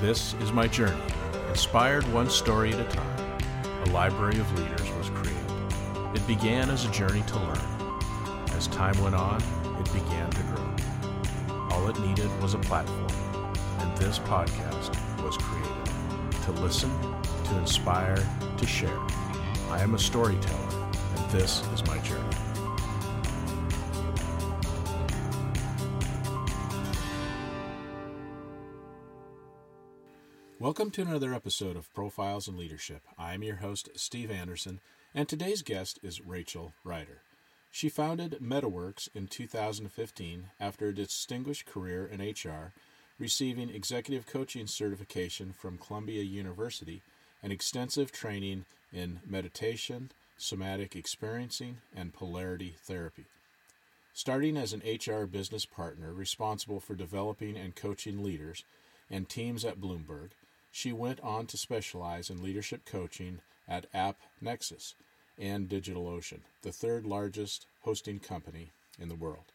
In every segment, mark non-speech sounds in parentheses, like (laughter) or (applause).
This is my journey. Inspired one story at a time, a library of leaders was created. It began as a journey to learn. As time went on, it began to grow. All it needed was a platform, and this podcast was created to listen, to inspire, to share. I am a storyteller, and this is my journey. Welcome to another episode of Profiles in Leadership. I am your host, Steve Anderson, and today's guest is Rachel Rider. She founded MettaWorks in 2015 after a distinguished career in HR, receiving executive coaching certification from Columbia University and extensive training in meditation, somatic experiencing, and polarity therapy. Starting as an HR business partner responsible for developing and coaching leaders and teams at Bloomberg, she went on to specialize in leadership coaching at App Nexus and DigitalOcean, the third largest hosting company in the world.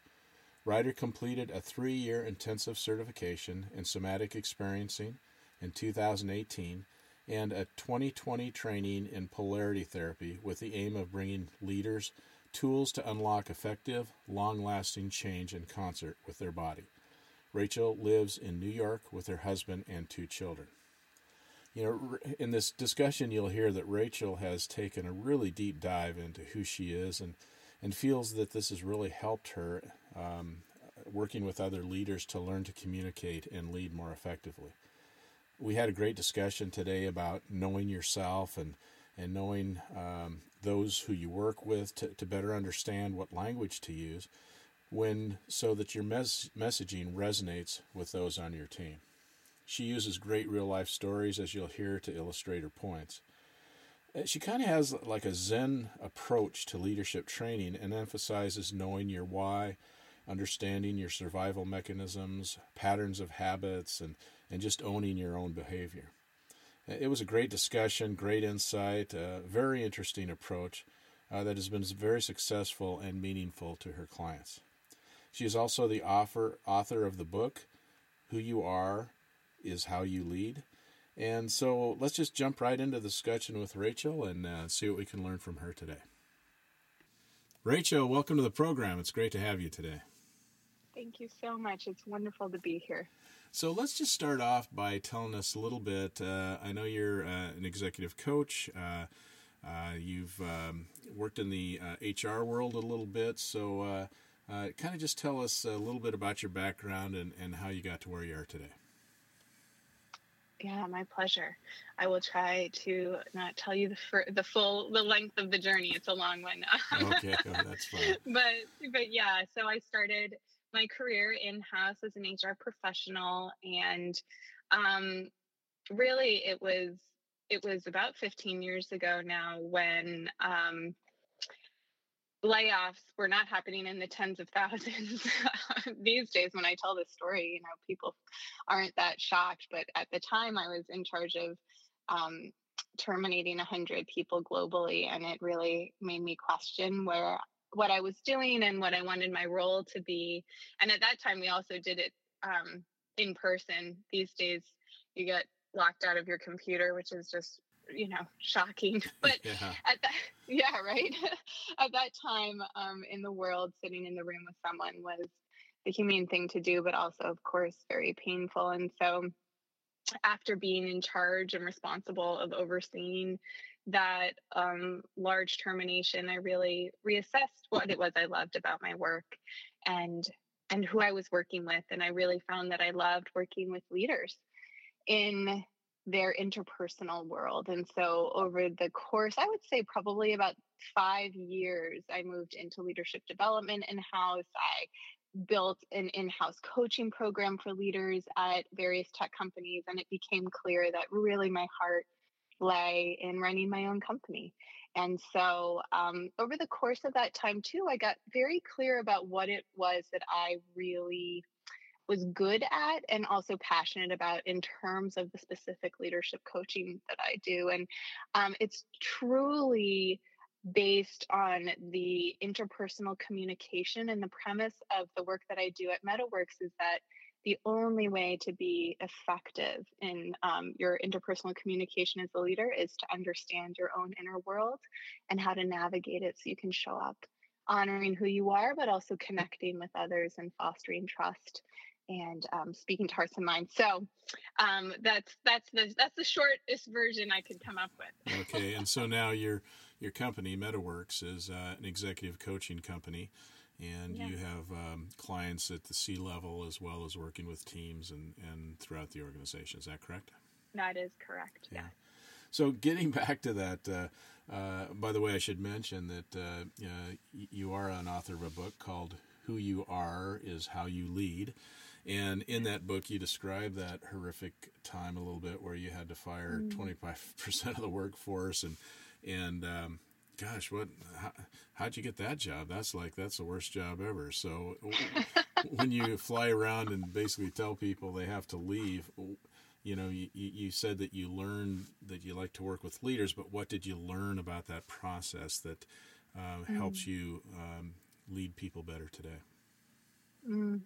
Rider completed a three year intensive certification in somatic experiencing in 2018 and a 2020 training in polarity therapy with the aim of bringing leaders tools to unlock effective, long lasting change in concert with their body. Rachel lives in New York with her husband and two children. You know, in this discussion, you'll hear that Rachel has taken a really deep dive into who she is and, and feels that this has really helped her um, working with other leaders to learn to communicate and lead more effectively. We had a great discussion today about knowing yourself and, and knowing um, those who you work with to, to better understand what language to use when so that your mes- messaging resonates with those on your team. She uses great real life stories, as you'll hear, to illustrate her points. Uh, she kind of has like a Zen approach to leadership training and emphasizes knowing your why, understanding your survival mechanisms, patterns of habits, and, and just owning your own behavior. Uh, it was a great discussion, great insight, a very interesting approach uh, that has been very successful and meaningful to her clients. She is also the author, author of the book, Who You Are is how you lead. And so let's just jump right into the discussion with Rachel and uh, see what we can learn from her today. Rachel, welcome to the program. It's great to have you today. Thank you so much. It's wonderful to be here. So let's just start off by telling us a little bit. Uh, I know you're uh, an executive coach. Uh, uh you've um, worked in the HR uh, world a little bit. So uh, kind of just tell us a little bit about your background and, and how you got to where you are today. Yeah, my pleasure. I will try to not tell you the fir- the full the length of the journey. It's a long one. okay, oh, (laughs) that's fine. But but yeah, so I started my career in house as an HR professional, and um, really it was it was about 15 years ago now when um, layoffs were not happening in the tens of (laughs) thousands these days when i tell this story you know people aren't that shocked but at the time i was in charge of um, terminating 100 people globally and it really made me question where what i was doing and what i wanted my role to be. And at that time we also did it um, in person. These days you get locked out of your computer which is just you know shocking. (laughs) But yeah. at that yeah right? (laughs) At that time um, in the world sitting in the room with someone was the humane thing to do but also of course very painful. And so after being in charge and responsible of overseeing that um, large termination i really reassessed what it was i loved about my work and and who i was working with. And i really found that i loved working with leaders in their interpersonal world. And so, over the course, I would say probably about five years, I moved into leadership development in house. I built an in house coaching program for leaders at various tech companies. And it became clear that really my heart lay in running my own company. And so, um, over the course of that time, too, I got very clear about what it was that I really was good at and also passionate about in terms of the specific leadership coaching that I do. And um, it's truly based on the interpersonal communication and the premise of the work that I do at MettaWorks is that the only way to be effective in um, your interpersonal communication as a leader is to understand your own inner world and how to navigate it so you can show up honoring who you are, but also connecting with others and fostering trust and um, speaking to hearts and minds. So um, that's that's the that's the shortest version I could come up with. okay, and so (laughs) now your your company MettaWorks is uh, an executive coaching company, and yeah. you have um, clients at the C level as well as working with teams and and throughout the organization. Is that correct? That is correct. Yeah. So getting (laughs) back to that. Uh, uh, by the way, I should mention that uh, you are an author of a book called "Who You Are Is How You Lead," And in that book, you describe that horrific time a little bit where you had to fire mm. 25% of the workforce. And, and um, gosh, what, how, how'd you get that job? That's like, that's the worst job ever. So (laughs) when you fly around and basically tell people they have to leave, you know, you, you said that you learned that you like to work with leaders, but what did you learn about that process that uh, mm. helps you um, lead people better today? Mm.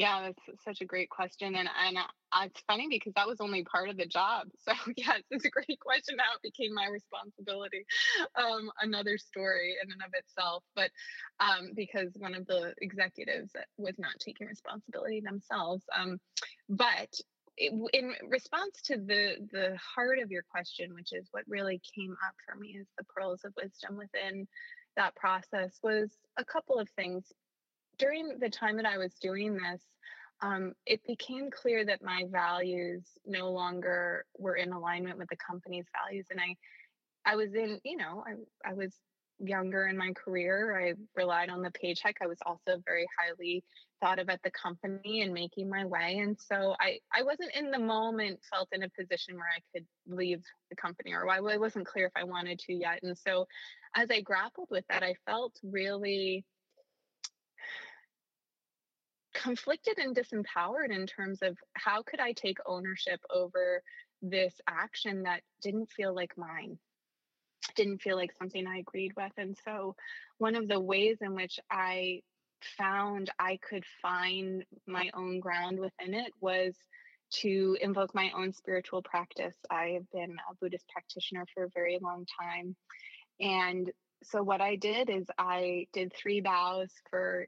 Yeah, that's such a great question, and and uh, it's funny because that was only part of the job. (laughs) So yes, it's a great question. How it became my responsibility, um, another story in and of itself. But um, because one of the executives was not taking responsibility themselves, um, but it, in response to the the heart of your question, which is what really came up for me as the pearls of wisdom within that process, was a couple of things during the time that I was doing this, um, it became clear that my values no longer were in alignment with the company's values. And I, I was in, you know, I, I was younger in my career. I relied on the paycheck. I was also very highly thought of at the company and making my way. And so I, I wasn't in the moment felt in a position where I could leave the company or I wasn't clear if I wanted to yet. And so as I grappled with that, I felt really conflicted and disempowered in terms of how could I take ownership over this action that didn't feel like mine, didn't feel like something I agreed with. And so, one of the ways in which I found I could find my own ground within it was to invoke my own spiritual practice. I have been a Buddhist practitioner for a very long time. And so, what I did is I did three bows for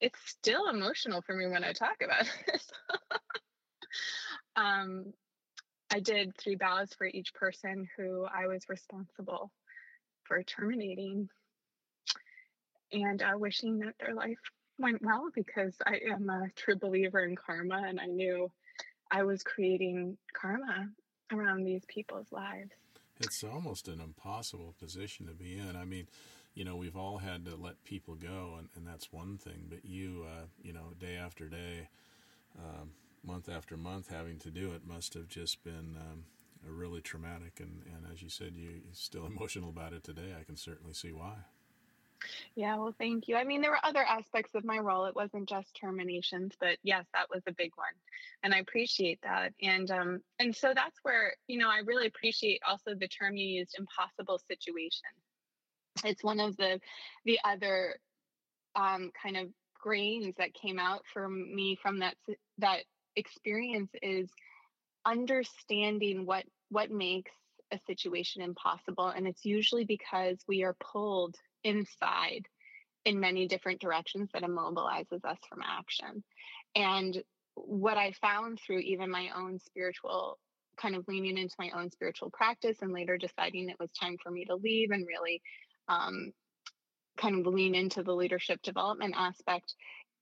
it's still emotional for me when I talk about this. (laughs) um, I did three vows for each person who I was responsible for terminating and uh, wishing that their life went well because I am a true believer in karma and I knew I was creating karma around these people's lives. It's almost an impossible position to be in. I mean, you know, we've all had to let people go, and, and that's one thing. But you, uh, you know, day after day, um, month after month, having to do it must have just been um, really traumatic. And, and as you said, you, are still (laughs) emotional about it today. I can certainly see why. Yeah, well, thank you. I mean, there were other aspects of my role. It wasn't just terminations, but yes, that was a big one, and I appreciate that. And um, and so that's where you know I really appreciate also the term you used, impossible situation it's one of the the other um, kind of grains that came out for me from that that experience is understanding what what makes a situation impossible and it's usually because we are pulled inside in many different directions that immobilizes us from action. And what i found through even my own spiritual kind of leaning into my own spiritual practice and later deciding it was time for me to leave and really um, kind of lean into the leadership development aspect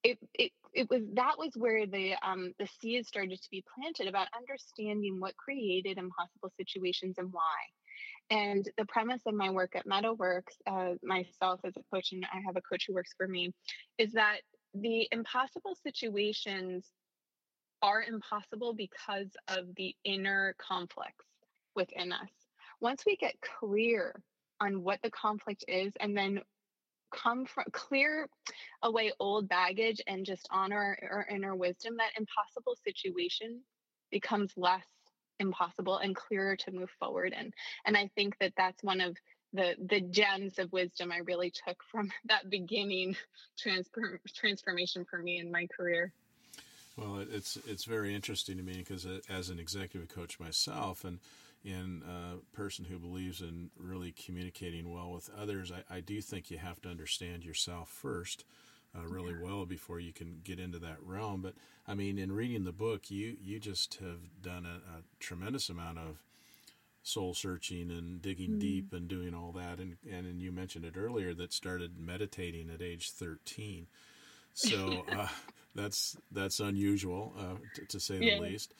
it, it, it was that was where the um, the seeds started to be planted about understanding what created impossible situations and why. And the premise of my work at MettaWorks, uh, myself as a coach, and I have a coach who works for me, is that the impossible situations are impossible because of the inner conflicts within us. Once we get clear on what the conflict is and then come from clear away old baggage and just honor our inner wisdom that impossible situation becomes less impossible and clearer to move forward in. And i think that that's one of the the gems of wisdom i really took from (laughs) that beginning transfer, transformation for me in my career. Well, it's it's very interesting to me because as an executive coach myself, and in a person who believes in really communicating well with others, I, I do think you have to understand yourself first. Uh, really yeah. well before you can get into that realm. But I mean, in reading the book, you you just have done a, a tremendous amount of soul searching and digging mm. deep and doing all that. And, and, and you mentioned it earlier that started meditating at age 13. So (laughs) uh, that's that's unusual uh, to, to, say yeah. the least.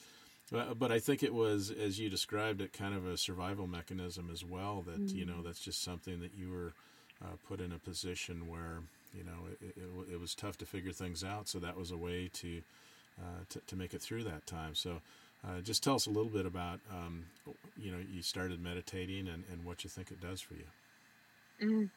Uh, but I think it was, as you described it, kind of a survival mechanism as well. That mm. you know, mm. that's just something that you were uh, put in a position where you know it, it, it, was tough to figure things out. So that was a way to uh, to, to make it through that time. So uh, just tell us a little bit about, um, you know, you started meditating and, and what you think it does for you. Mm.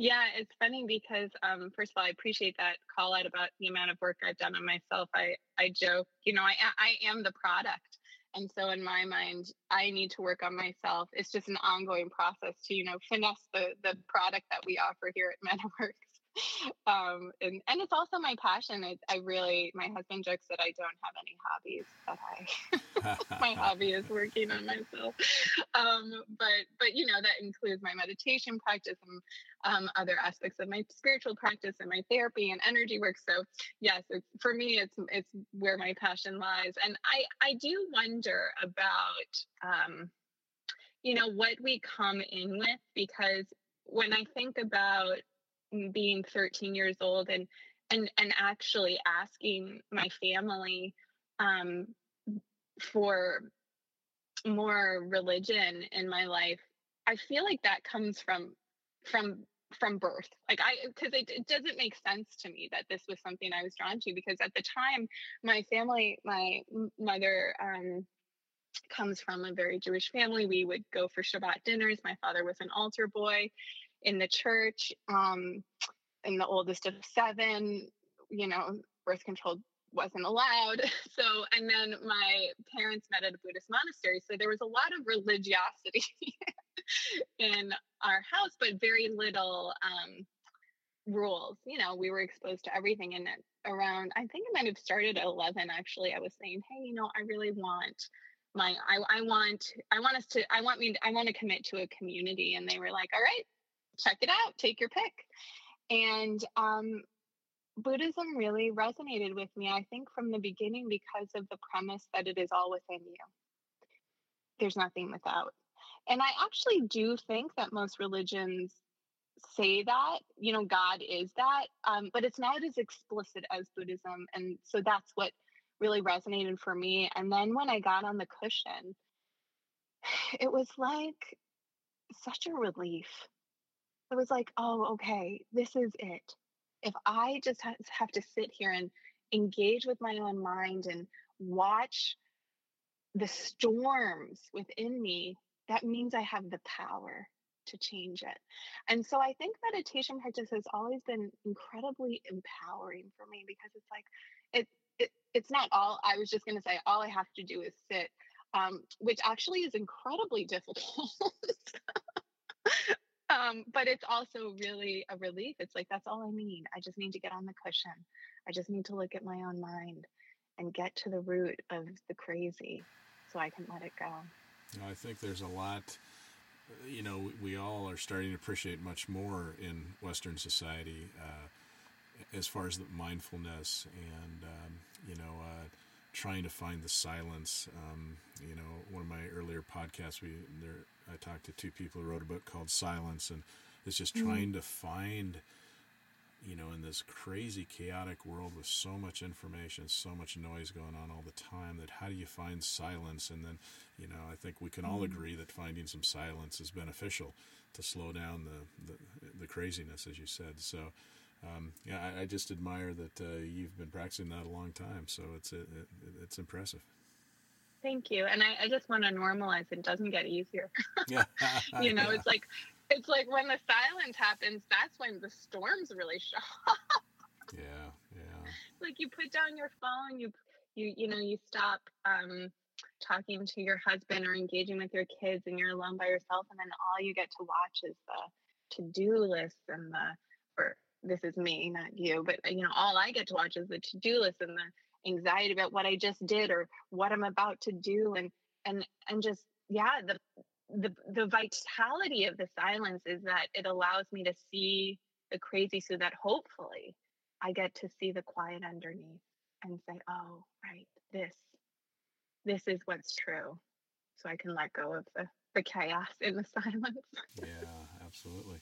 Yeah, it's funny because um, first of all, I appreciate that call out about the amount of work I've done on myself. I I joke, you know, I I am the product, and so in my mind, I need to work on myself. It's just an ongoing process to you know finesse the the product that we offer here at (laughs) MettaWorks. (laughs) um, and and it's also my passion. I, I really, my husband jokes that I don't have any hobbies. That I, (laughs) my hobby is (laughs) working on myself. Um, but but you know that includes my meditation practice and um, other aspects of my spiritual practice and my therapy and energy work. So yes, it's, for me, it's it's where my passion lies. And I I do wonder about um, you know what we come in with because when I think about being 13 years old and and and actually asking my family um, for more religion in my life i feel like that comes from from from birth. Like i because it, it doesn't make sense to me that this was something i was drawn to because at the time my family my mother um, comes from a very jewish family. We would go for shabbat dinners. My father was an altar boy in the church. Um, and the oldest of seven, you know, birth control wasn't allowed. (laughs) So, and then my parents met at a Buddhist monastery. So there was a lot of religiosity (laughs) in our house, but very little um, rules. You know, we were exposed to everything. And around, I think it might have started at 11, actually, I was saying, hey, you know, I really want my, I, I want, I want us to, I want me, I want to commit to a community. And they were like, all right, check it out, take your pick. And um, Buddhism really resonated with me, I think, from the beginning because of the premise that it is all within you. There's nothing without. And I actually do think that most religions say that, you know, God is that, um, but it's not as explicit as Buddhism. And so that's what really resonated for me. And then when I got on the cushion, (sighs) it was like such a relief it was like, oh, okay, this is it. If I just have to sit here and engage with my own mind and watch the storms within me, that means I have the power to change it. And so I think meditation practice has always been incredibly empowering for me because it's like it, it it's not all I was just going to say all I have to do is sit um, which actually is incredibly (laughs) difficult. (laughs) um, but it's also really a relief. It's like that's all I need. I just need to get on the cushion. I just need to look at my own mind and get to the root of the crazy so I can let it go. I think there's a lot you know, we all are starting to appreciate much more in Western society uh, as far as the mindfulness and, um, you know, uh, trying to find the silence. Um, you know, one of my earlier podcasts, we there I talked to two people who wrote a book called Silence, and it's just mm-hmm. trying to find, you know, in this crazy, chaotic world with so much information, so much noise going on all the time, that how do you find silence? And then, you know, I think we can all mm-hmm. agree that finding some silence is beneficial to slow down the the, the craziness, as you said. So. Um, yeah, I, I, just admire that uh, you've been practicing that a long time. So it's it, it, it's impressive. Thank you. And I, I just want to normalize it doesn't get easier. yeah. (laughs) you know, yeah. it's like it's like when the silence happens, that's when the storms really show up. (laughs) yeah, yeah. Like you put down your phone, you you you know, you stop um talking to your husband or engaging with your kids and you're alone by yourself and then all you get to watch is the to-do list and the or this is me, not you, but you know, all I get to watch is the to-do list and the anxiety about what I just did or what I'm about to do and and and just yeah the the the vitality of the silence is that it allows me to see the crazy so that hopefully I get to see the quiet underneath and say oh right this this is what's true. So I can let go of the the chaos in the (laughs) silence. Yeah absolutely.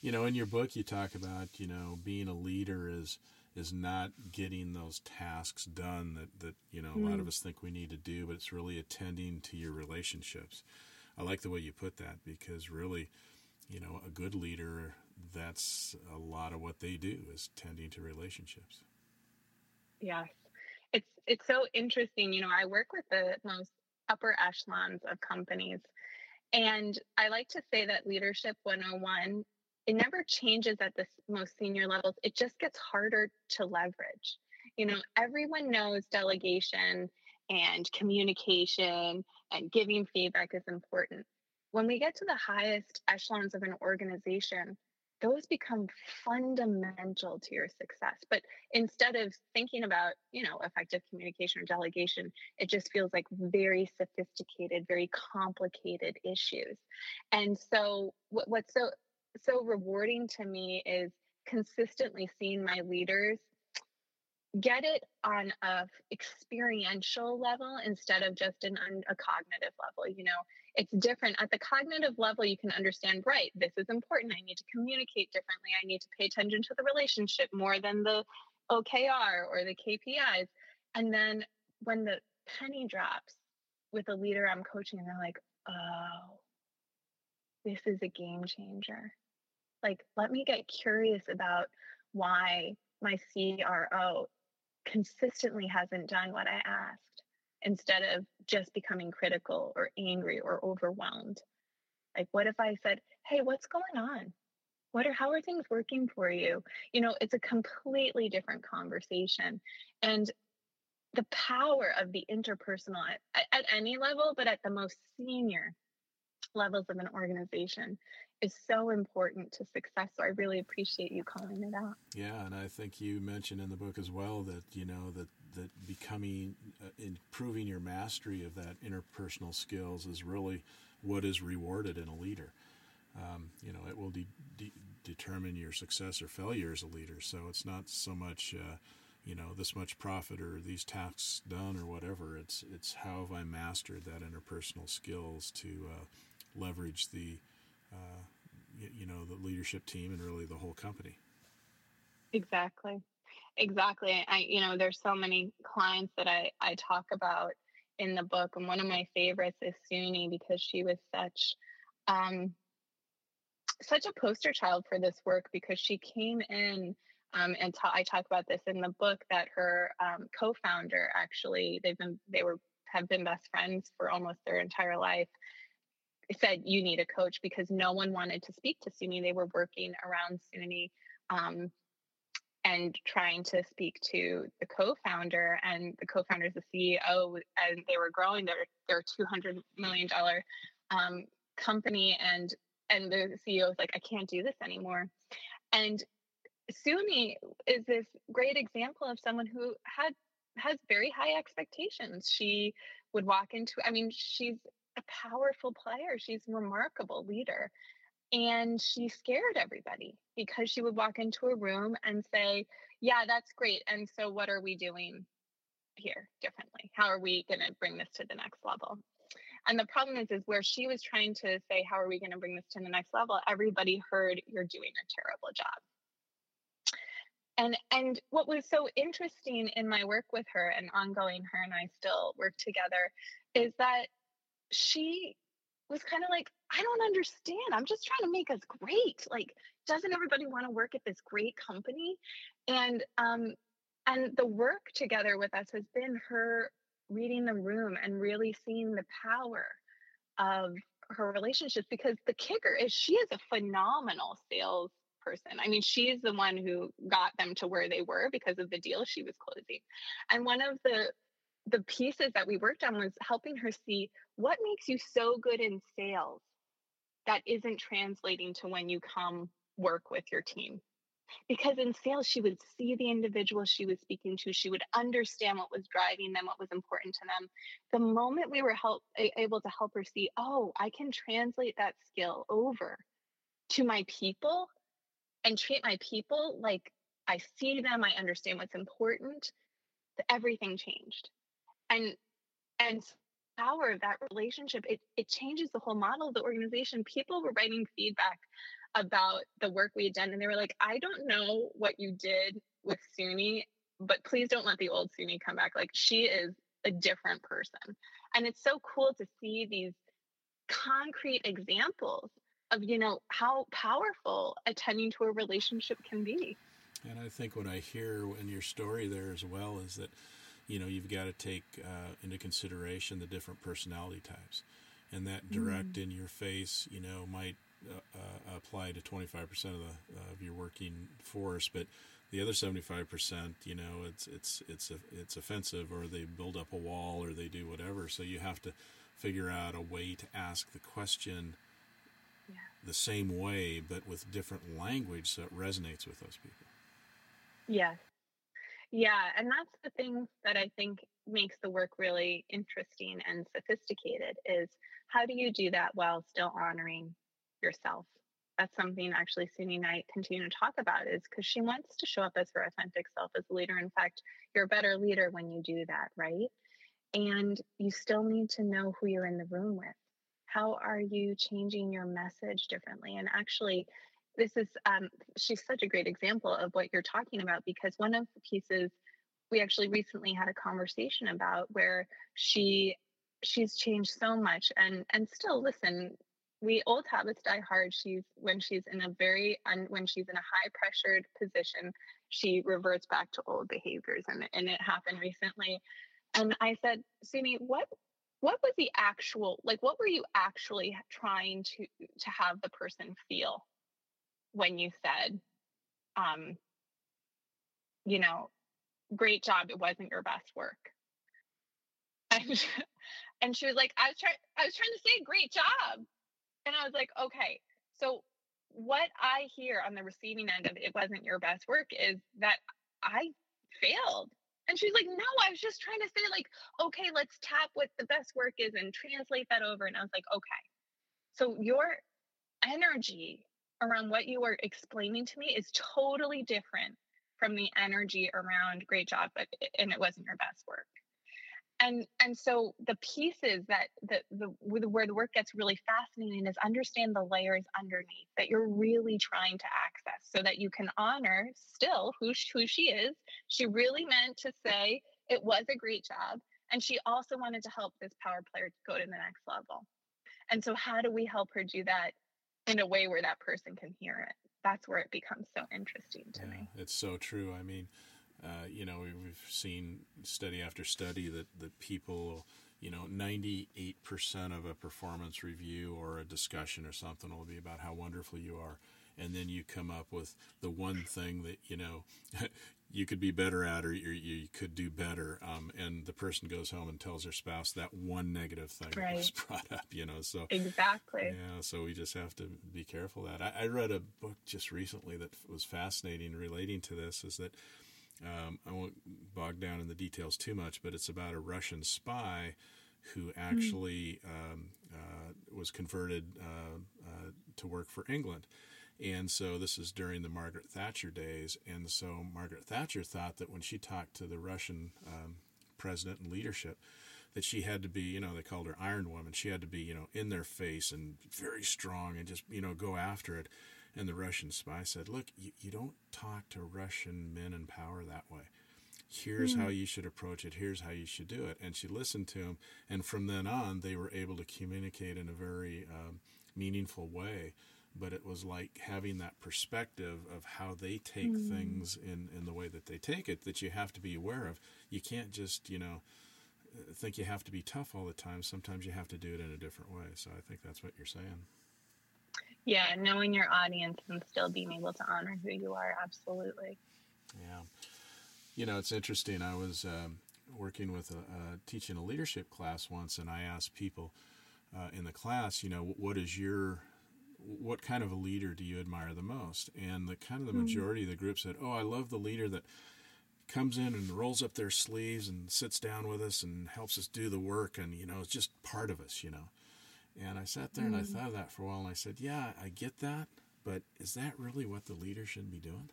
You know in your book you talk about you know being a leader is is not getting those tasks done that that you know mm. a lot of mm. us think we need to do but it's really attending to your relationships i like the way you put that because really you know a good leader that's a lot of what they do is tending to relationships yes it's it's so interesting you know i work with the most upper echelons of companies and i like to say that leadership 101 it never changes at the most senior levels. It just gets harder to leverage. You know, everyone knows delegation and communication and giving feedback is important. When we get to the highest echelons of an organization, those become fundamental to your success. But instead of thinking about, you know, effective communication or delegation, it just feels like very sophisticated, very complicated issues. And so what's so so rewarding to me is consistently seeing my leaders get it on a experiential level instead of just an a cognitive level you know? It's different. At the cognitive level you can understand right this is important. I need to communicate differently. I need to pay attention to the relationship more than the okr or the kpis and then when the penny drops with a leader i'm coaching and they're like oh this is a game changer like let me get curious about why my CRO consistently hasn't done what I asked instead of just becoming critical or angry or overwhelmed. Like, what if I said, Hey, what's going on? What are, how are things working for you? You know, it's a completely different conversation. And the power of the interpersonal at, at any level, but at the most senior levels of an organization is so important to success. So I really appreciate you calling it out. Yeah, and I think you mentioned in the book as well that you know that that becoming uh, improving your mastery of that interpersonal skills is really what is rewarded in a leader. Um, you know, it will de- de- determine your success or failure as a leader. So it's not so much. Uh, you know this much profit or these tasks done or whatever it's it's how have i mastered that interpersonal skills to uh, leverage the uh, you, know the leadership team and really the whole company. Exactly. Exactly. I you know there's so many clients that i i talk about in the book and one of my favorites is suni because she was such um such a poster child for this work because she came in um, and ta- I talk about this in the book that her um, co-founder actually they've been they were have been best friends for almost their entire life said you need a coach because no one wanted to speak to Suni. They were working around Suni um, and trying to speak to the co-founder, and the co-founder is the CEO, and they were growing their their two hundred million dollar um, company, and and the CEO is like, I can't do this anymore, and Suni is this great example of someone who had has very high expectations. She would walk into, I mean, she's a powerful player. She's a remarkable leader. And she scared everybody because she would walk into a room and say, Yeah, that's great. And so, what are we doing here differently? How are we going to bring this to the next level? And the problem is, is where she was trying to say, How are we going to bring this to the next level? Everybody heard, You're doing a terrible job. And, and what was so interesting in my work with her and ongoing her and I still work together is that she was kind of like, I don't understand. I'm just trying to make us great. Like, doesn't everybody want to work at this great company? And um, and the work together with us has been her reading the room and really seeing the power of her relationships because the kicker is she is a phenomenal sales person. I mean, she's the one who got them to where they were because of the deal she was closing. And one of the the pieces that we worked on was helping her see what makes you so good in sales that isn't translating to when you come work with your team. because in sales she would see the individual she was speaking to she would understand what was driving them what was important to them the moment we were help, able to help her see oh i can translate that skill over to my people and treat my people like i see them i understand what's important everything changed and and power of that relationship it, it changes the whole model of the organization. People were writing feedback about the work we had done and they were like i don't know what you did with suni but please don't let the old suni come back. Like she is a different person. And it's so cool to see these concrete examples of you know how powerful attending to a relationship can be. And i think what i hear in your story there as well is that you know you've got to take uh, into consideration the different personality types and that direct mm. in your face you know might uh, uh, apply to 25% of the of your working force but the other 75% you know it's it's it's it's offensive or they build up a wall or they do whatever so you have to figure out a way to ask the question yeah. the same way but with different language so it resonates with those people yes yeah, and that's the thing that I think makes the work really interesting and sophisticated is how do you do that while still honoring yourself? That's something actually Suni and I continue to talk about is because she wants to show up as her authentic self as a leader. In fact, you're a better leader when you do that, right? And you still need to know who you're in the room with. How are you changing your message differently? And actually, this is um, she's such a great example of what you're talking about because one of the pieces we actually recently had a conversation about where she she's changed so much and and still listen we old habits die hard. She's when she's in a very un, when she's in a high pressured position she reverts back to old behaviors and and it happened recently. And i said suni what what was the actual like what were you actually trying to to have the person feel when you said, um, you know, great job, it wasn't your best work. And, (laughs) and she was like, I was trying, I was trying to say great job. And I was like, okay, so what I hear on the receiving end of it wasn't your best work is that I failed. And she's like, no, I was just trying to say, like, okay, let's tap what the best work is and translate that over. And I was like, okay. So your energy around what you are explaining to me is totally different from the energy around great job but eh, and it wasn't your best work. And and so the pieces that the, the where the work gets really fascinating is understand the layers underneath that you're really trying to access so that you can honor still who, who she is. She really meant to say it was a great job and she also wanted to help this power player to go to the next level. And so how do we help her do that in a way where that person can hear it. That's where it becomes so interesting to yeah, me. It's so true. I mean, uh, you know, we've seen study after study that, that people, you know, 98% of a performance review or a discussion or something will be about how wonderful you are and then you come up with the one thing that you know (laughs) you could be better at or you, you could do better um, and the person goes home and tells their spouse that one negative thing right. was (laughs) brought up you know so exactly yeah so we just have to be careful that I, I, read a book just recently that was fascinating relating to this is that um, i won't bog down in the details too much but it's about a russian spy who hmm. actually mm. um, uh, was converted uh, uh, to work for england and so this is during the Margaret Thatcher days. And so Margaret Thatcher thought that when she talked to the Russian um, president and leadership, that she had to be, you know, they called her Iron Woman. She had to be, you know, in their face and very strong and just, you know, go after it. And the Russian spy said, Look, you, you don't talk to Russian men in power that way. Here's mm-hmm. how you should approach it. Here's how you should do it. And she listened to him. And from then on, they were able to communicate in a very um, meaningful way but it was like having that perspective of how they take mm. things in, in the way that they take it that you have to be aware of. You can't just, you know, think you have to be tough all the time. Sometimes you have to do it in a different way. So I think that's what you're saying. Yeah, knowing your audience and still being able to honor who you are. Absolutely. Yeah. You know, it's interesting. I was um, working with a, uh, teaching a leadership class once, and I asked people uh, in the class, you know, what is your what kind of a leader do you admire the most? And the kind of the mm-hmm. majority mm-hmm. of the group said, "Oh, I love the leader that comes in and rolls up their sleeves and sits down with us and helps us do the work and you know it's just part of us you know and i sat there mm. and i mm. thought of that for a while and i said yeah i get that but is that really what the leader should be doing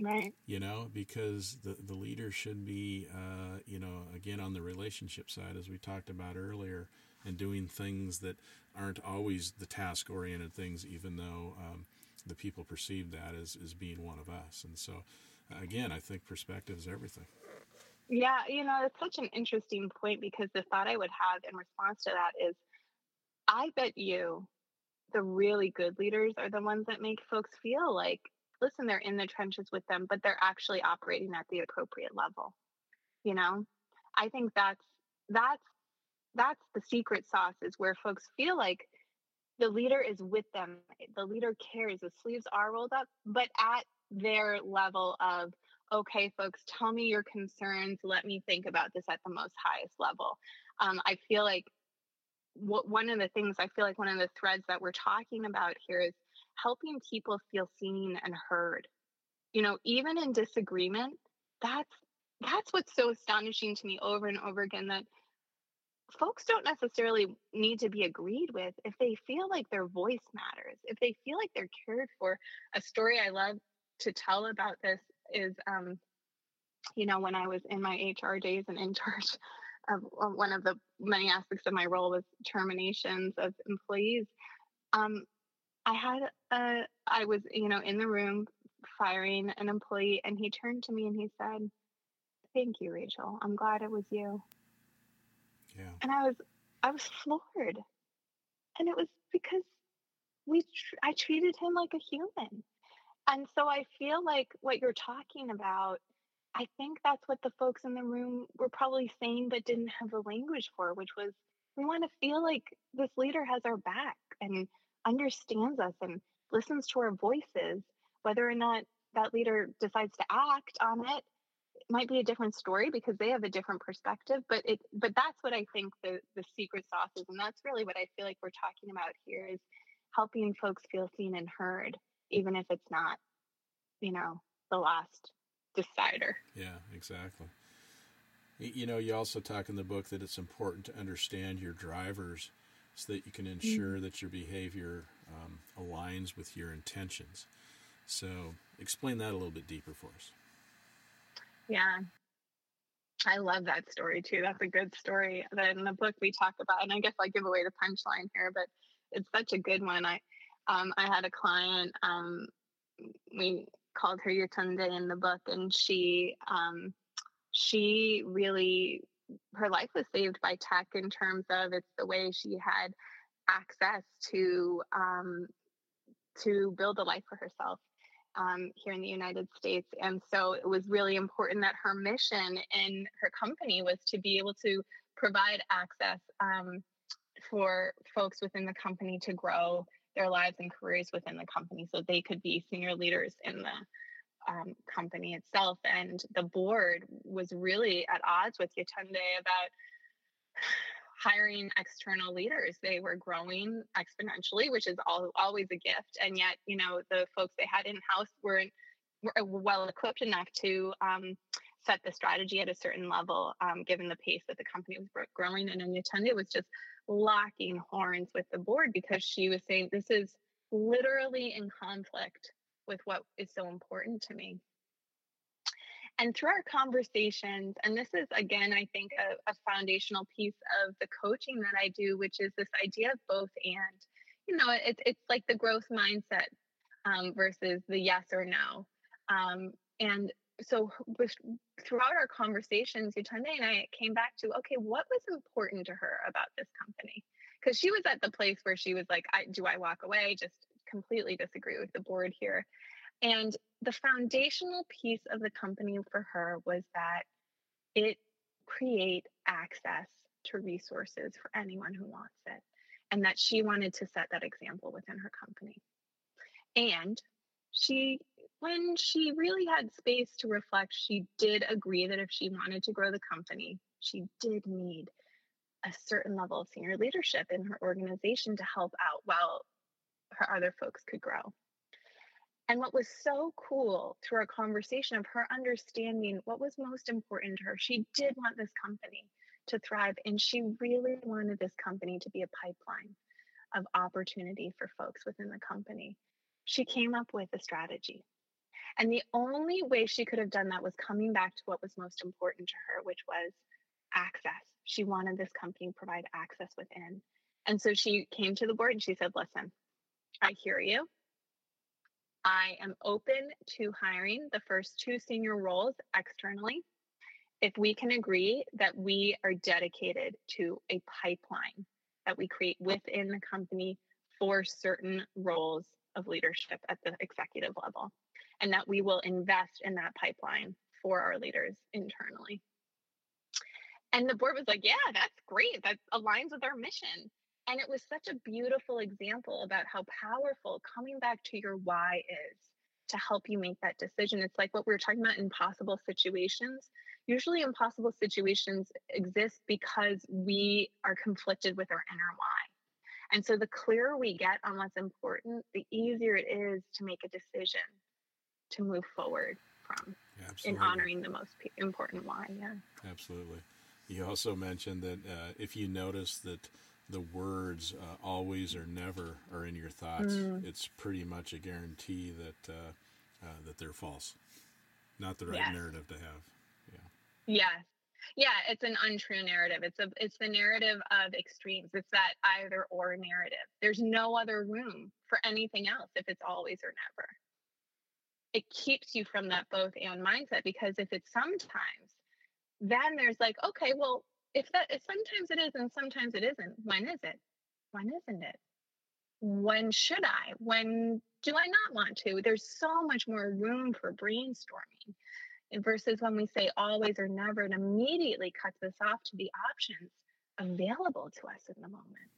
right you know because the the leader should be uh, you know again on the relationship side as we talked about earlier and doing things that aren't always the task oriented things even though um, the people perceive that as, as being one of us and so again, I think perspective is everything. Yeah, you know, it's such an interesting point because the thought I would have in response to that is I bet you the really good leaders are the ones that make folks feel like, listen, they're in the trenches with them, but they're actually operating at the appropriate level. You know, I think that's that's that's the secret sauce is where folks feel like the leader is with them. The leader cares. The sleeves are rolled up, but at their level of okay folks tell me your concerns let me think about this at the most highest level um, i feel like what one of the things i feel like one of the threads that we're talking about here is helping people feel seen and heard you know even in disagreement that's that's what's so astonishing to me over and over again that folks don't necessarily need to be agreed with if they feel like their voice matters if they feel like they're cared for a story i love to tell about this is, um, you know, when I was in my HR days and in (laughs) charge of one of the many aspects of my role was terminations of employees. Um, I had a, I was, you know, in the room firing an employee, and he turned to me and he said, "Thank you, Rachel. I'm glad it was you." Yeah. And I was, I was floored, and it was because we, tr- I treated him like a human. And so I feel like what you're talking about, I think that's what the folks in the room were probably saying, but didn't have the language for, which was we want to feel like this leader has our back and understands us and listens to our voices. Whether or not that leader decides to act on it, it might be a different story because they have a different perspective. But it, but that's what I think the the secret sauce is, and that's really what I feel like we're talking about here is helping folks feel seen and heard even if it's not, you know, the last decider. Yeah, exactly. You know, you also talk in the book that it's important to understand your drivers so that you can ensure mm-hmm. that your behavior um, aligns with your intentions. So, explain that a little bit deeper for us. Yeah. I love that story too. That's a good story that in the book we talk about, and I guess I give away the punchline here, but it's such a good one. I um, I had a client, um, we called her Yotunde in the book, and she um, she really her life was saved by tech in terms of it's the way she had access to um, to build a life for herself um, here in the United States. And so it was really important that her mission in her company was to be able to provide access um, for folks within the company to grow their lives and careers within the company so they could be senior leaders in the um, company itself. And the board was really at odds with Yatunde about hiring external leaders. They were growing exponentially, which is all, always a gift. And yet, you know, the folks they had in house weren't were well equipped enough to um, set the strategy at a certain level, um, given the pace that the company was growing. And Yatunde was just locking horns with the board because she was saying this is literally in conflict with what is so important to me. And through our conversations, and this is again, I think, a, a foundational piece of the coaching that I do, which is this idea of both and. You know, it, it's like the growth mindset um, versus the yes or no. Um, and so throughout our conversations, Yatunde and I came back to, okay, what was important to her about this company? Because she was at the place where she was like, I, do I walk away? Just completely disagree with the board here. And the foundational piece of the company for her was that it create access to resources for anyone who wants it. And that she wanted to set that example within her company. And she when she really had space to reflect, she did agree that if she wanted to grow the company, she did need a certain level of senior leadership in her organization to help out while her other folks could grow. And what was so cool through our conversation of her understanding what was most important to her, she did want this company to thrive, and she really wanted this company to be a pipeline of opportunity for folks within the company. She came up with a strategy. And the only way she could have done that was coming back to what was most important to her, which was access. She wanted this company to provide access within. And so she came to the board and she said, Listen, I hear you. I am open to hiring the first two senior roles externally if we can agree that we are dedicated to a pipeline that we create within the company for certain roles of leadership at the executive level, and that we will invest in that pipeline for our leaders internally. And the board was like, Yeah, that's great. That aligns with our mission. And it was such a beautiful example about how powerful coming back to your why is to help you make that decision. It's like what we were talking about in impossible situations. Usually, impossible situations exist because we are conflicted with our inner why. And so, the clearer we get on what's important, the easier it is to make a decision to move forward from in honoring the most important why. Yeah. Absolutely. You also mentioned that uh, if you notice that the words uh, always or never are in your thoughts, mm. it's pretty much a guarantee that uh, uh, that they're false, not the right yes. narrative to have. Yeah. Yes. Yeah, it's an untrue narrative. It's a it's the narrative of extremes. It's that either or narrative. There's no other room for anything else if it's always or never. It keeps you from that both and mindset because if it's sometimes, then there's like, okay, well, if that if sometimes it is and sometimes it isn't when is it? When isn't it? When should i? When do i not want to? There's so much more room for brainstorming versus when we say always or never it immediately cuts us off to the options available to us in the moment.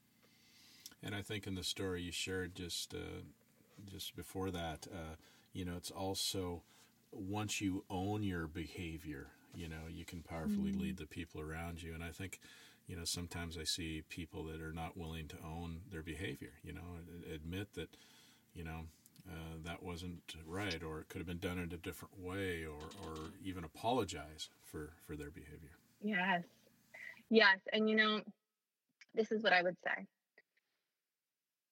And i think in the story you shared just uh, just before that uh, you know it's also once you own your behavior you know you can powerfully mm-hmm. lead the people around you. And i think you know sometimes i see people that are not willing to own their behavior you know admit that you know uh, that wasn't right or it could have been done in a different way or or even apologize for for their behavior. Yes. Yes. And you know this is what i would say.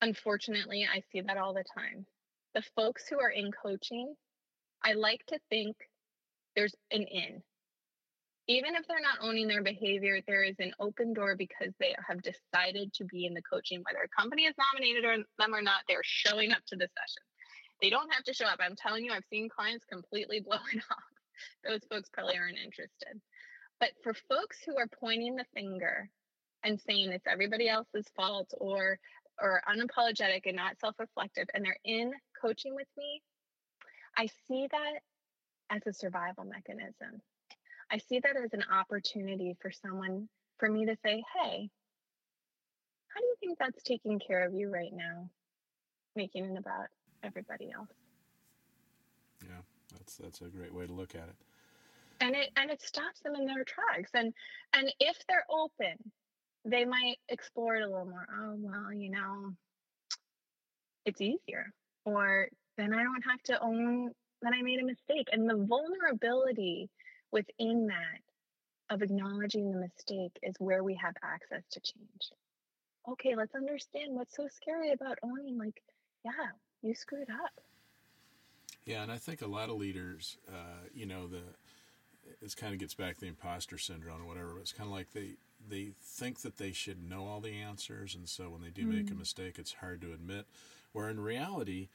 Unfortunately i see that all the time. The folks who are in coaching i like to think there's an in even if they're not owning their behavior, there is an open door because they have decided to be in the coaching, whether a company has nominated them or not, they're showing up to the session. They don't have to show up. I'm telling you, I've seen clients completely (laughs) blow it off. Those folks probably aren't interested. But for folks who are pointing the finger and saying it's everybody else's fault or or unapologetic and not self-reflective and they're in coaching with me, I see that as a survival mechanism I see that as an opportunity for someone, for me to say, hey, how do you think that's taking care of you right now? Making it about everybody else. Yeah, that's that's a great way to look at it. And it and it stops them in their tracks. And and if they're open, they might explore it a little more. Oh well, you know, it's easier. Or then I don't have to own that I made a mistake. And the vulnerability within that of acknowledging the mistake is where we have access to change. Okay, let's understand what's so scary about owning, like, yeah, you screwed up. Yeah, and I think a lot of leaders, uh, you know, the this kind of gets back to the imposter syndrome or whatever. But it's kind of like they they think that they should know all the answers, and so when they do mm. make a mm. mistake, it's hard to admit. Where in reality,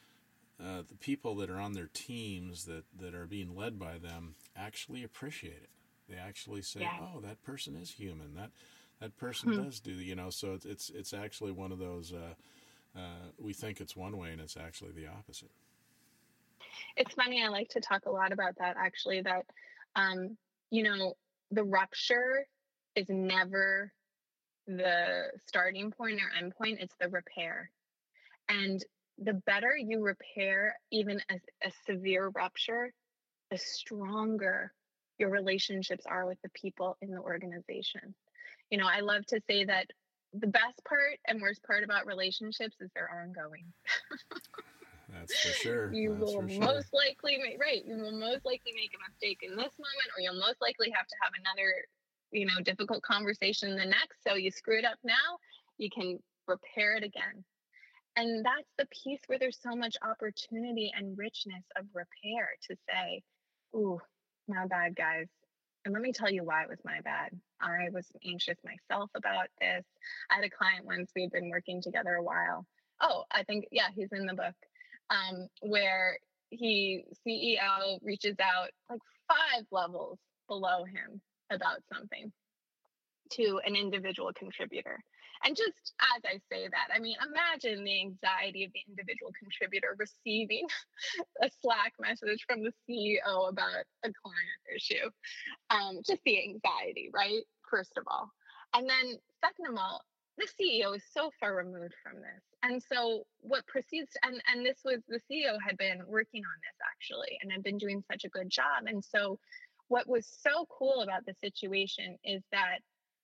uh, the people that are on their teams that, that are being led by them actually appreciate it. They actually say, yeah. "Oh, that person is human. That that person hmm. does do you know." So it's it's it's actually one of those. Uh, uh, we think it's one way, and it's actually the opposite. It's funny. I like to talk a lot about that. Actually, that um, you know, the rupture is never the starting point or end point. It's the repair, and the better you repair even a, a severe rupture, the stronger your relationships are with the people in the organization. You know, I love to say that the best part and worst part about relationships is they're ongoing. (laughs) That's for sure. You That's will most sure. likely make right. You will most likely make a mistake in this moment, or you'll most likely have to have another, you know, difficult conversation the next. So you screw it up now, you can repair it again. And that's the piece where there's so much opportunity and richness of repair to say, ooh, my bad, guys. And let me tell you why it was my bad. I was anxious myself about this. I had a client once, we had been working together a while. Oh, I think, yeah, he's in the book, um, where he, CEO, reaches out like five levels below him about something to an individual contributor. And just as I say that, I mean, imagine the anxiety of the individual contributor receiving (laughs) a Slack message from the CEO about a client issue. Um, just the anxiety, right? First of all. And then, second of all, the CEO is so far removed from this. And so what proceeds and and this was the CEO had been working on this actually and had been doing such a good job. And so what was so cool about the situation is that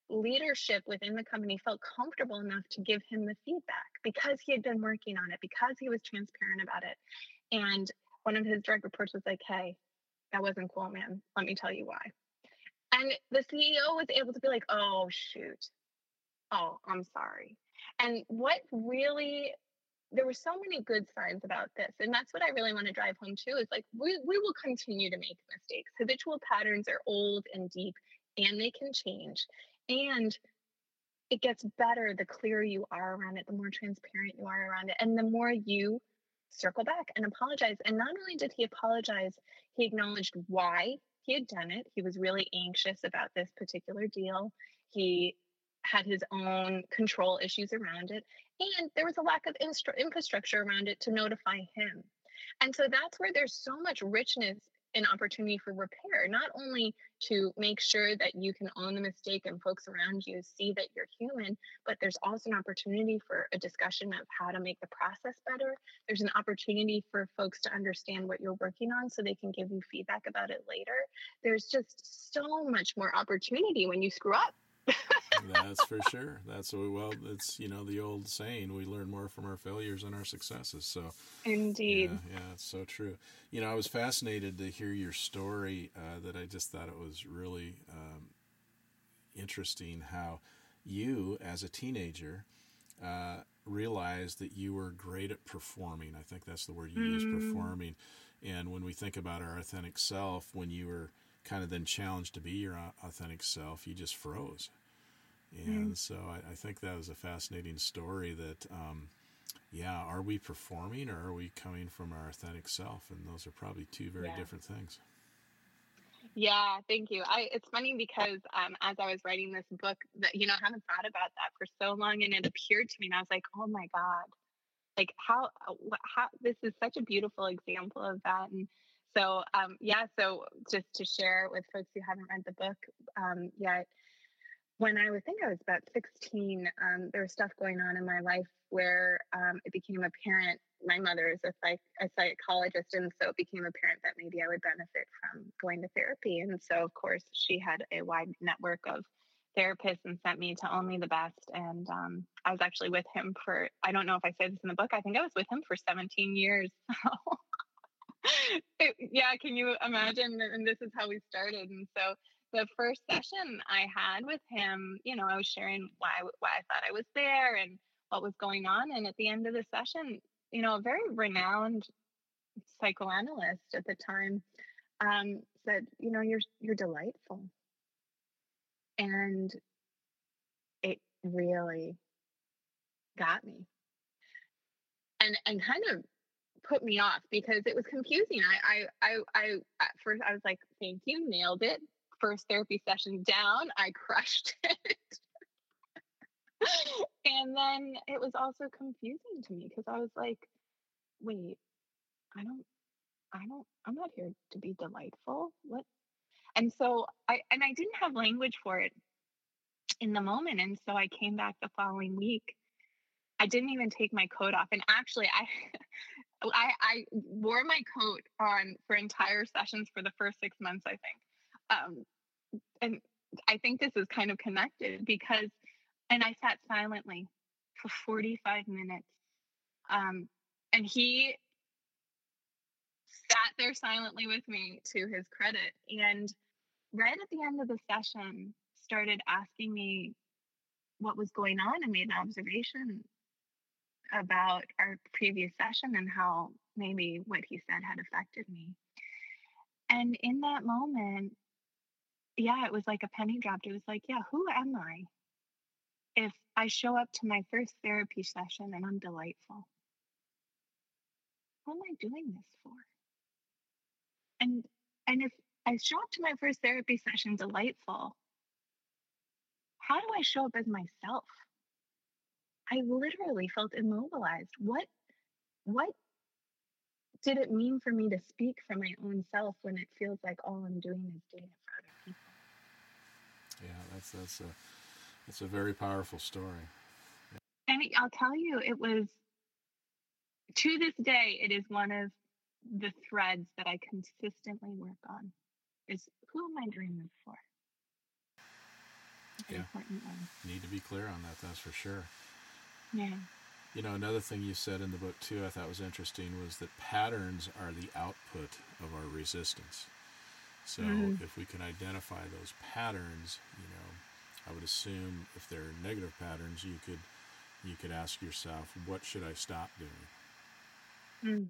leadership within the company felt comfortable enough to give him the feedback because he had been working on it, because he was transparent about it. And one of his direct reports was like, hey, that wasn't cool, man. Let me tell you why. And the CEO was able to be like, oh, shoot. Oh, I'm sorry. And what really there were so many good signs about this and that's what i really want to drive home too is like we, we will continue to make mistakes habitual patterns are old and deep and they can change and it gets better the clearer you are around it, the more transparent you are around it, and the more you circle back and apologize. And not only did he apologize, he acknowledged why he had done it. He was really anxious about this particular deal. He had his own control issues around it. And there was a lack of infrastructure around it to notify him. And so that's where there's so much richness an opportunity for repair, not only to make sure that you can own the mistake and folks around you see that you're human, but there's also an opportunity for a discussion of how to make the process better. There's an opportunity for folks to understand what you're working on so they can give you feedback about it later. There's just so much more opportunity when you screw up. That's for sure. That's well. It's you know the old saying: we learn more from our failures than our successes. So, indeed, yeah, yeah it's so true. You know, I was fascinated to hear your story. Uh, that I just thought it was really um, interesting how you, as a teenager, uh, realized that you were great at performing. I think that's the word you mm. use, performing. And when we think about our authentic self, when you were kind of then challenged to be your authentic self, you just froze. And mm. so I, I, think that was a fascinating story that, um, yeah, are we performing or are we coming from our authentic self? And those are probably two very yeah. different things. Yeah, thank you. I it's funny because um, as I was writing this book, that you know, I haven't thought about that for so long, and it appeared to me, and I was like, oh my god, like how uh, how this is such a beautiful example of that. And so um, yeah, so just to share with folks who haven't read the book um, yet, when I would think I was about 16, um, there was stuff going on in my life where um, it became apparent. My mother is a, psych- a psychologist, and so it became apparent that maybe I would benefit from going to therapy. And so, of course, she had a wide network of therapists and sent me to Only the Best. And um, I was actually with him for, I don't know if I say this in the book, I think I was with him for 17 years. (laughs) it, yeah, can you imagine? And this is how we started. And so the first session I had with him, you know, I was sharing why why I thought I was there and what was going on. And at the end of the session, you know, a very renowned psychoanalyst at the time um, said, you know, you're you're delightful. And it really got me. And and kind of put me off because it was confusing. I I I, I at first I was like, thank you, nailed it first therapy session down, I crushed (laughs) it. and then it was also confusing to me because I was like, wait, I don't, I don't, I'm not here to be delightful. What? And so I, and I didn't have language for it in the moment. And so I came back the following week. I didn't even take my coat off. And actually, I, (laughs) I, I wore my coat on for entire sessions for the first six months, I think um, and I think this is kind of connected because And I sat silently for 45 minutes. Um, and he sat there silently with me to his credit. And right at the end of the session, started asking me what was going on and made an observation about our previous session and how maybe what he said had affected me. And in that moment, yeah, it was like a penny dropped. It was like, yeah, who am I if I show up to my first therapy session and I'm delightful? Who am I doing this for? And and if I show up to my first therapy session delightful, how do I show up as myself? I literally felt immobilized. What what did it mean for me to speak for my own self when it feels like all I'm doing is doing it for other people? Yeah, that's that's a that's a very powerful story. Yeah. And I'll tell you, it was to this day, it is one of the threads that I consistently work on. Is who am I this for? yeah. Need to be clear on that. That's for sure. Yeah. You know, another thing you said in the book too, I thought was interesting, was that patterns are the output of our resistance. So mm-hmm. if we can identify those patterns, you know, I would assume if they're negative patterns, you could you could ask yourself, what should I stop doing? Mm.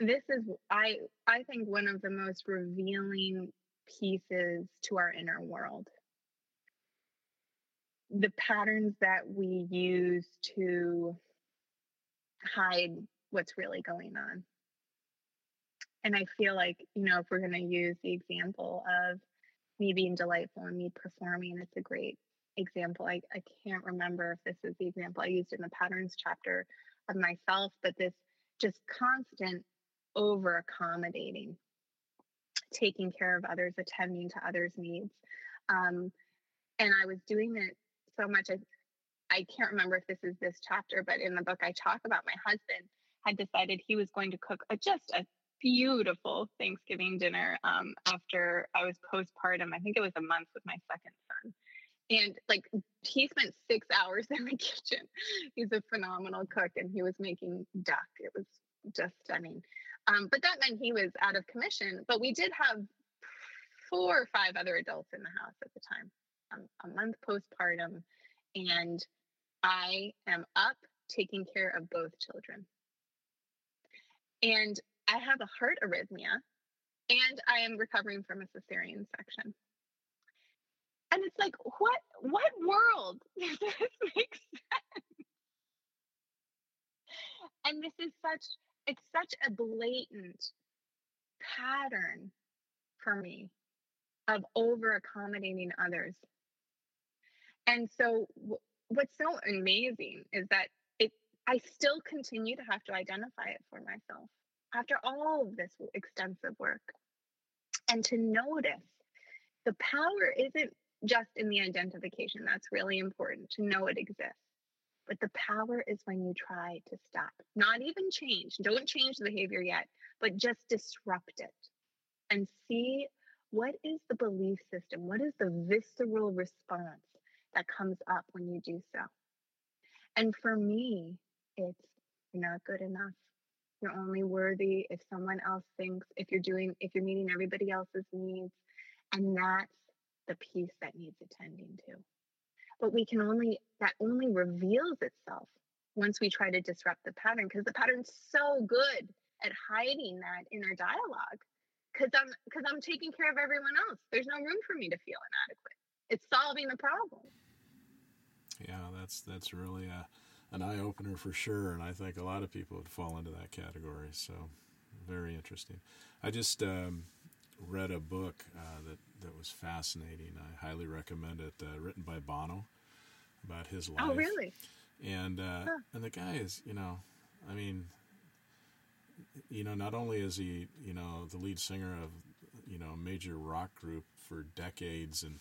This is I I think one of the most revealing pieces to our inner world the patterns that we use to hide what's really going on. And I feel like, you know, if we're going to use the example of me being delightful and me performing, it's a great example. I, I can't remember if this is the example I used in the patterns chapter of myself, but this just constant over accommodating, taking care of others, attending to others' needs. Um, and I was doing it so much. I, I can't remember if this is this chapter, but in the book, I talk about my husband had decided he was going to cook a, just a beautiful Thanksgiving dinner um, after I was postpartum. I think it was a month with my second son. And like he spent six hours (laughs) in the kitchen. He's a phenomenal cook and he was making duck. It was just stunning. Um, but that meant he was out of commission. But we did have four or five other adults in the house at the time a month postpartum, and I am up taking care of both children. And I have a heart arrhythmia, and I am recovering from a cesarean section. And it's like, what what world (laughs) does this make sense? And this is such it's such a blatant pattern for me of over accommodating others and so what's so amazing is that it I still continue to have to identify it for myself after all of this extensive work. And to notice the power isn't just in the identification. That's really important to know it exists. But the power is when you try to stop, not even change. Don't change the behavior yet, but just disrupt it and see what is the belief system? What is the visceral response that comes up when you do so. And for me, it's not good enough. You're only worthy if someone else thinks, if you're doing, if you're meeting everybody else's needs. And that's the piece that needs attending to. But we can only, that only reveals itself once we try to disrupt the pattern because the pattern's so good at hiding that inner dialogue because I'm because I'm taking care of everyone else. There's no room for me to feel inadequate. It's solving the problem. Yeah, that's that's really a, an eye opener for sure, and I think a lot of people would fall into that category. So, very interesting. I just um, read a book uh, that that was fascinating. I highly recommend it. Uh, written by Bono about his oh, life. Oh, really? And uh, huh. and the guy is, you know, I mean, you know, not only is he, you know, the lead singer of, you know, a major rock group for decades and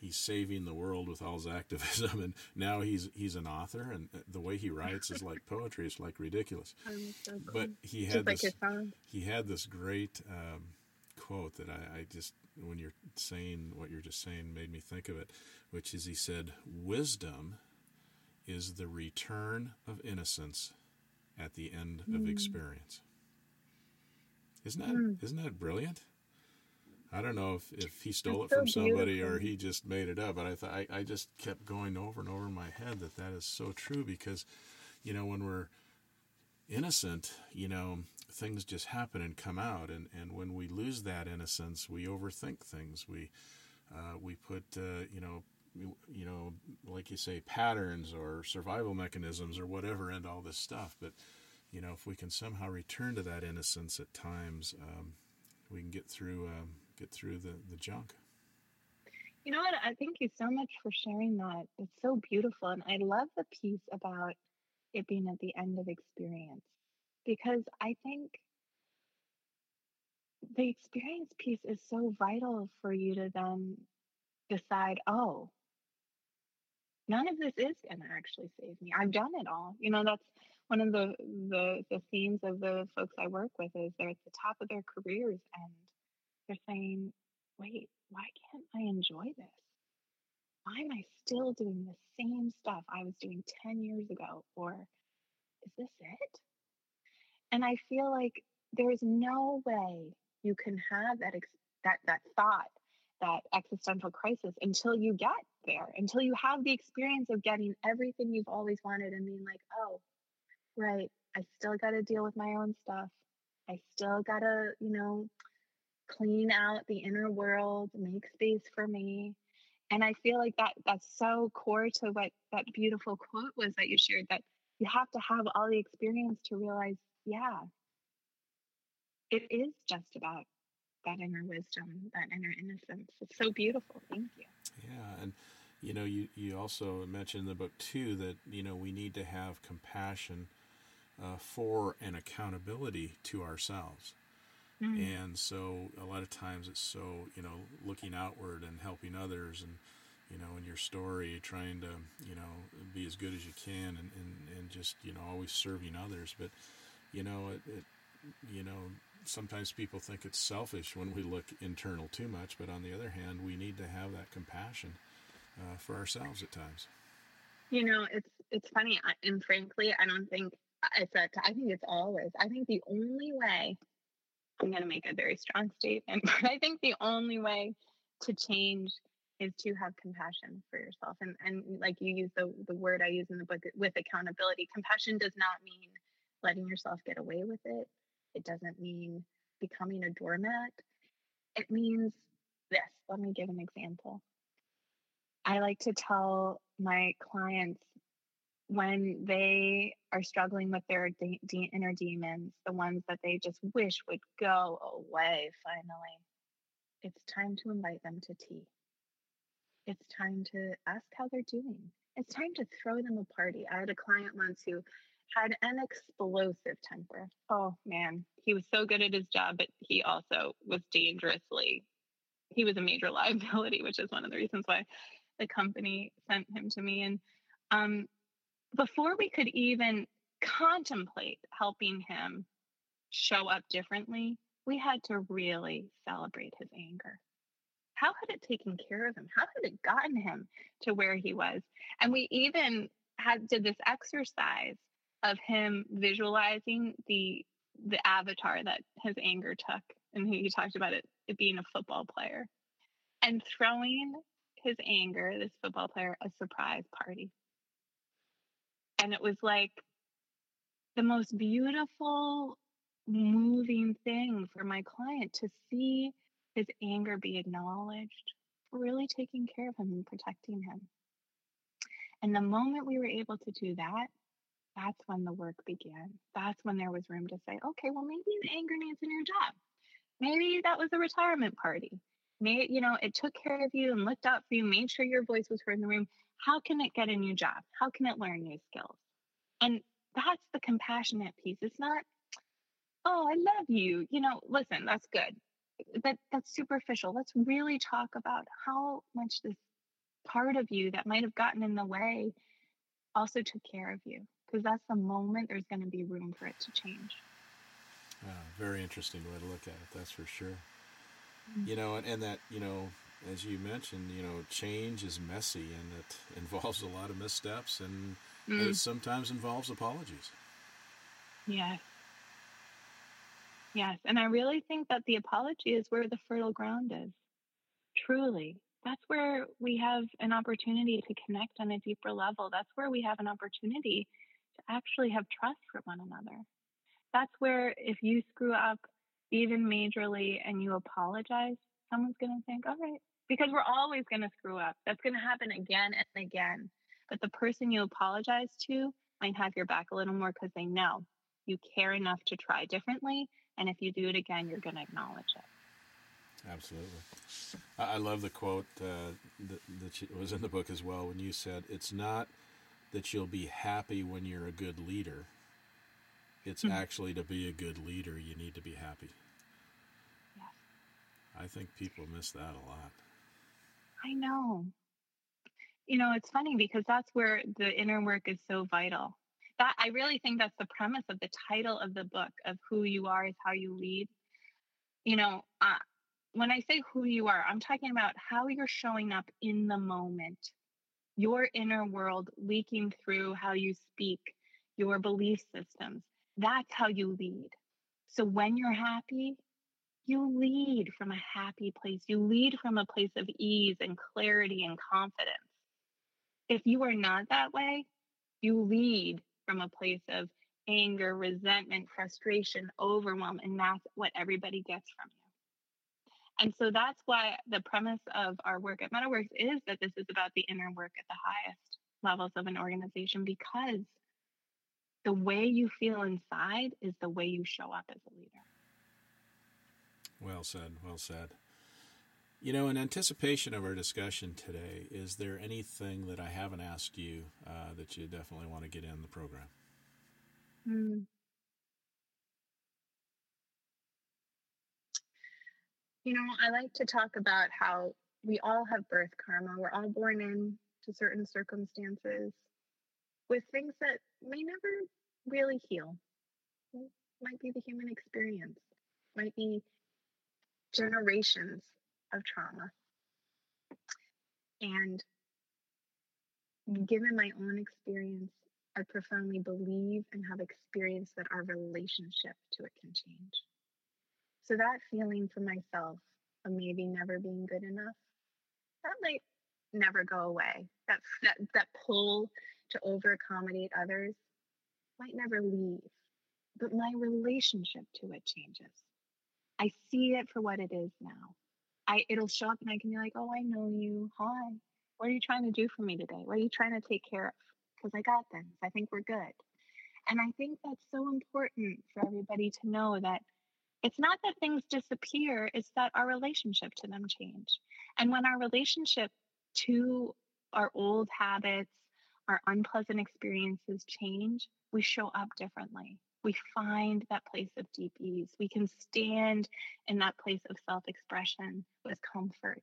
he's saving the world with all his activism (laughs) and now he's he's an author and the way he writes is like poetry it's like ridiculous (laughs) but he had this he had this great um, quote that I, I just, when you're saying what you're just saying, made me think of it, which is he said, Wisdom is the return of innocence at the end mm. of hmm. experience. Isn't that mm. not that brilliant? I don't know if, if he stole That's it from so somebody or he just made it up, but I thought I, I just kept going over and over in my head that that is so true because, you know, when we're innocent, you know, things just happen and come out, and, and when we lose that innocence, we overthink things. We uh, we put uh, you know you know like you say patterns or survival mechanisms or whatever into all this stuff, but you know if we can somehow return to that innocence at times, um, we can get through. Um, get through the, the junk. You know what? I thank you so much for sharing that. It's so beautiful. And I love the piece about it being at the end of experience because I think the experience piece is so vital for you to then decide, oh, none of this is going to actually save me. I've done it all. You know, that's one of the, the the themes of the folks I work with is they're at the top of their careers and they're saying, wait, why can't I enjoy this? Why am I still doing the same stuff I was doing 10 years ago? Or is this it? And I feel like there's no way you can have that ex- that that thought, that existential crisis until you get there, until you have the experience of getting everything you've always wanted and being like, oh, right, I still got to deal with my own stuff. I still got to, you know, clean out the inner world, make space for me. And I feel like that that's so core to what that beautiful quote was that you shared that you have to have all the experience to realize, yeah, it is just about that inner wisdom, that inner innocence. It's so beautiful. Thank you. Yeah, and you know, you you also mentioned in the book too that you know we need to have compassion uh, for and accountability to ourselves. Mm-hmm. And so a lot of times it's so, you know, looking outward and helping others and, you know, in your story, trying to, you know, be as good as you can and, and, and just, you know, always serving others. But, you know, it, it, you know, sometimes people think it's selfish when we look internal too much. But on the other hand, we need to have that compassion uh, for ourselves at times. You know, it's, it's funny. And frankly, I don't think it's I think it's always, I think the only way I'm going to make a very strong statement, (laughs) but I think the only way to change is to have compassion for yourself. And and like you use the the word I use in the book with accountability. Compassion does not mean letting yourself get away with it. It doesn't mean becoming a doormat. It means this. Let me give an example. I like to tell my clients when they are struggling with their de- de- inner demons, the ones that they just wish would go away finally, it's time to invite them to tea. It's time to ask how they're doing. It's time to throw them a party. I had a client once who had an explosive temper. Oh man, he was so good at his job, but he also was dangerously, he was a major (laughs) liability, which is one of the reasons why the company sent him to me. And um, before we could even contemplate helping him show up differently, we had to really celebrate his anger. How had it taken care of him? How had it gotten him to where he was? And we even had did this exercise of him visualizing the the avatar that his anger took. And he talked about it, it being a football player and throwing his anger, this football player, a surprise party. And it was like the most beautiful, moving thing for my client to see his anger be acknowledged, really taking care of him and protecting him. And the moment we were able to do that, that's when the work began. That's when there was room to say, okay, well, maybe the anger needs a new job. Maybe that was a retirement party. Maybe, you know, it took care of you and looked out for you, made sure your voice was heard in the room. How can it get a new job? How can it learn new skills? And that's the compassionate piece. It's not, oh, I love you. You know, listen, that's good. But that's superficial. Let's really talk about how much this part of you that might have gotten in the way also took care of you. Because that's the moment there's going to be room for it to change. Wow, very interesting way to look at it, that's for sure. You know, and, and that you know, as you mentioned, you know, change is messy and it (laughs) involves a lot of missteps and mm. it sometimes involves apologies. Yes. Yes. And I really think that the apology is where the fertile ground is. Truly. That's where we have an opportunity to connect on a deeper level. That's where we have an opportunity to actually have trust for one another. That's where if you screw up even majorly and you apologize, someone's going to think, all right, because we're always going to screw up. That's going to happen again and again. But the person you apologize to might have your back a little more because they know you care enough to try differently. And if you do it again, you're going to acknowledge it. Absolutely. I love the quote uh, that, that was in the book as well when you said, It's not that you'll be happy when you're a good leader, it's mm-hmm. actually to be a good leader, you need to be happy. Yes. I think people miss that a lot. I know. You know, it's funny because that's where the inner work is so vital. That I really think that's the premise of the title of the book of who you are is how you lead. You know, uh, when I say who you are, I'm talking about how you're showing up in the moment, your inner world leaking through how you speak, your belief systems. That's how you lead. So when you're happy, you lead from a happy place. You lead from a place of ease and clarity and confidence. If you are not that way, you lead from a place of anger, resentment, frustration, overwhelm, and that's what everybody gets from you. And so that's why the premise of our work at MettaWorks is that this is about the inner work at the highest levels of an organization because the way you feel inside is the way you show up as a leader. Well said. Well said. You know, in anticipation of our discussion today, is there anything that I haven't asked you uh, that you definitely want to get in the program? Mm. You know, I like to talk about how we all have birth karma. We're all born into certain circumstances with things that may never really heal. Might be the human experience, might be generations of trauma. And given my own experience, I profoundly believe and have experienced that our relationship to it can change. So that feeling for myself of maybe never being good enough, that might never go away. That that that pull to over accommodate others might never leave. But my relationship to it changes. I see it for what it is now. I it'll show up and I can be like, oh, I know you. Hi. What are you trying to do for me today? What are you trying to take care of? Because I got this. I think we're good. And I think that's so important for everybody to know that it's not that things disappear, it's that our relationship to them change. And when our relationship to our old habits, our unpleasant experiences change, we show up differently we find that place of deep ease. We can stand in that place of self expression with comfort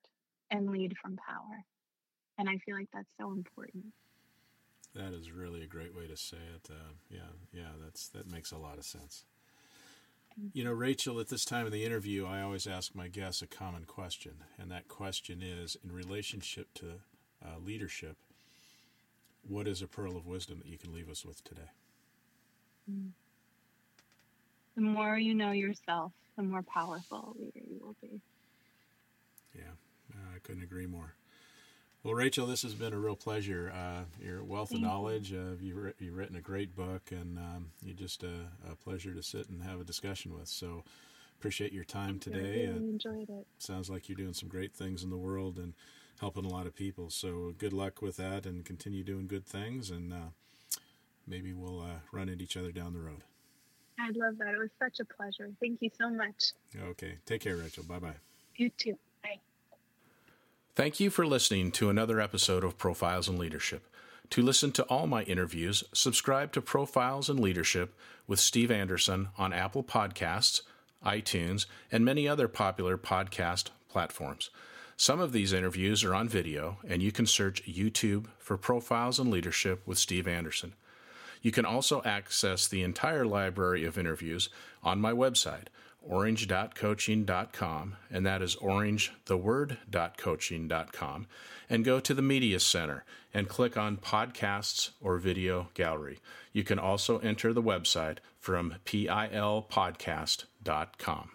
and lead from power. And I feel like that's so important. That is really a great way to say it. Uh, yeah, yeah, that's that makes a lot of sense. You know, Rachel, at this time of the interview, I always ask my guests a common question, and that question is in relationship to uh, leadership, what is a pearl of wisdom that you can leave us with today? The more you know yourself, the more powerful leader you will be. Yeah, uh, I couldn't agree more. Well, Rachel, this has been a real pleasure. Uh, your wealth Thank of knowledge, uh, you've, you've, written a great book, and um, you're just a, a, pleasure to sit and have a discussion with. So, appreciate your time today. I really enjoyed it. Sounds like you're doing some great things in the world and helping a lot of people. So, good luck with that, and continue doing good things. And uh, maybe we'll uh, run into each other down the road. I'd love that. It was such a pleasure. Thank you so much. Okay. Take care, Rachel. Bye bye. You too. Bye. Thank you for listening to another episode of Profiles in Leadership. To listen to all my interviews, subscribe to Profiles in Leadership with Steve Anderson on Apple Podcasts, iTunes, and many other popular podcast platforms. Some of these interviews are on video, and you can search YouTube for Profiles in Leadership with Steve Anderson. You can also access the entire library of interviews on my website, orange.coaching.com, and that is orange, the word, coaching.com, and go to the Media Center and click on Podcasts or Video Gallery. You can also enter the website from pilpodcast.com.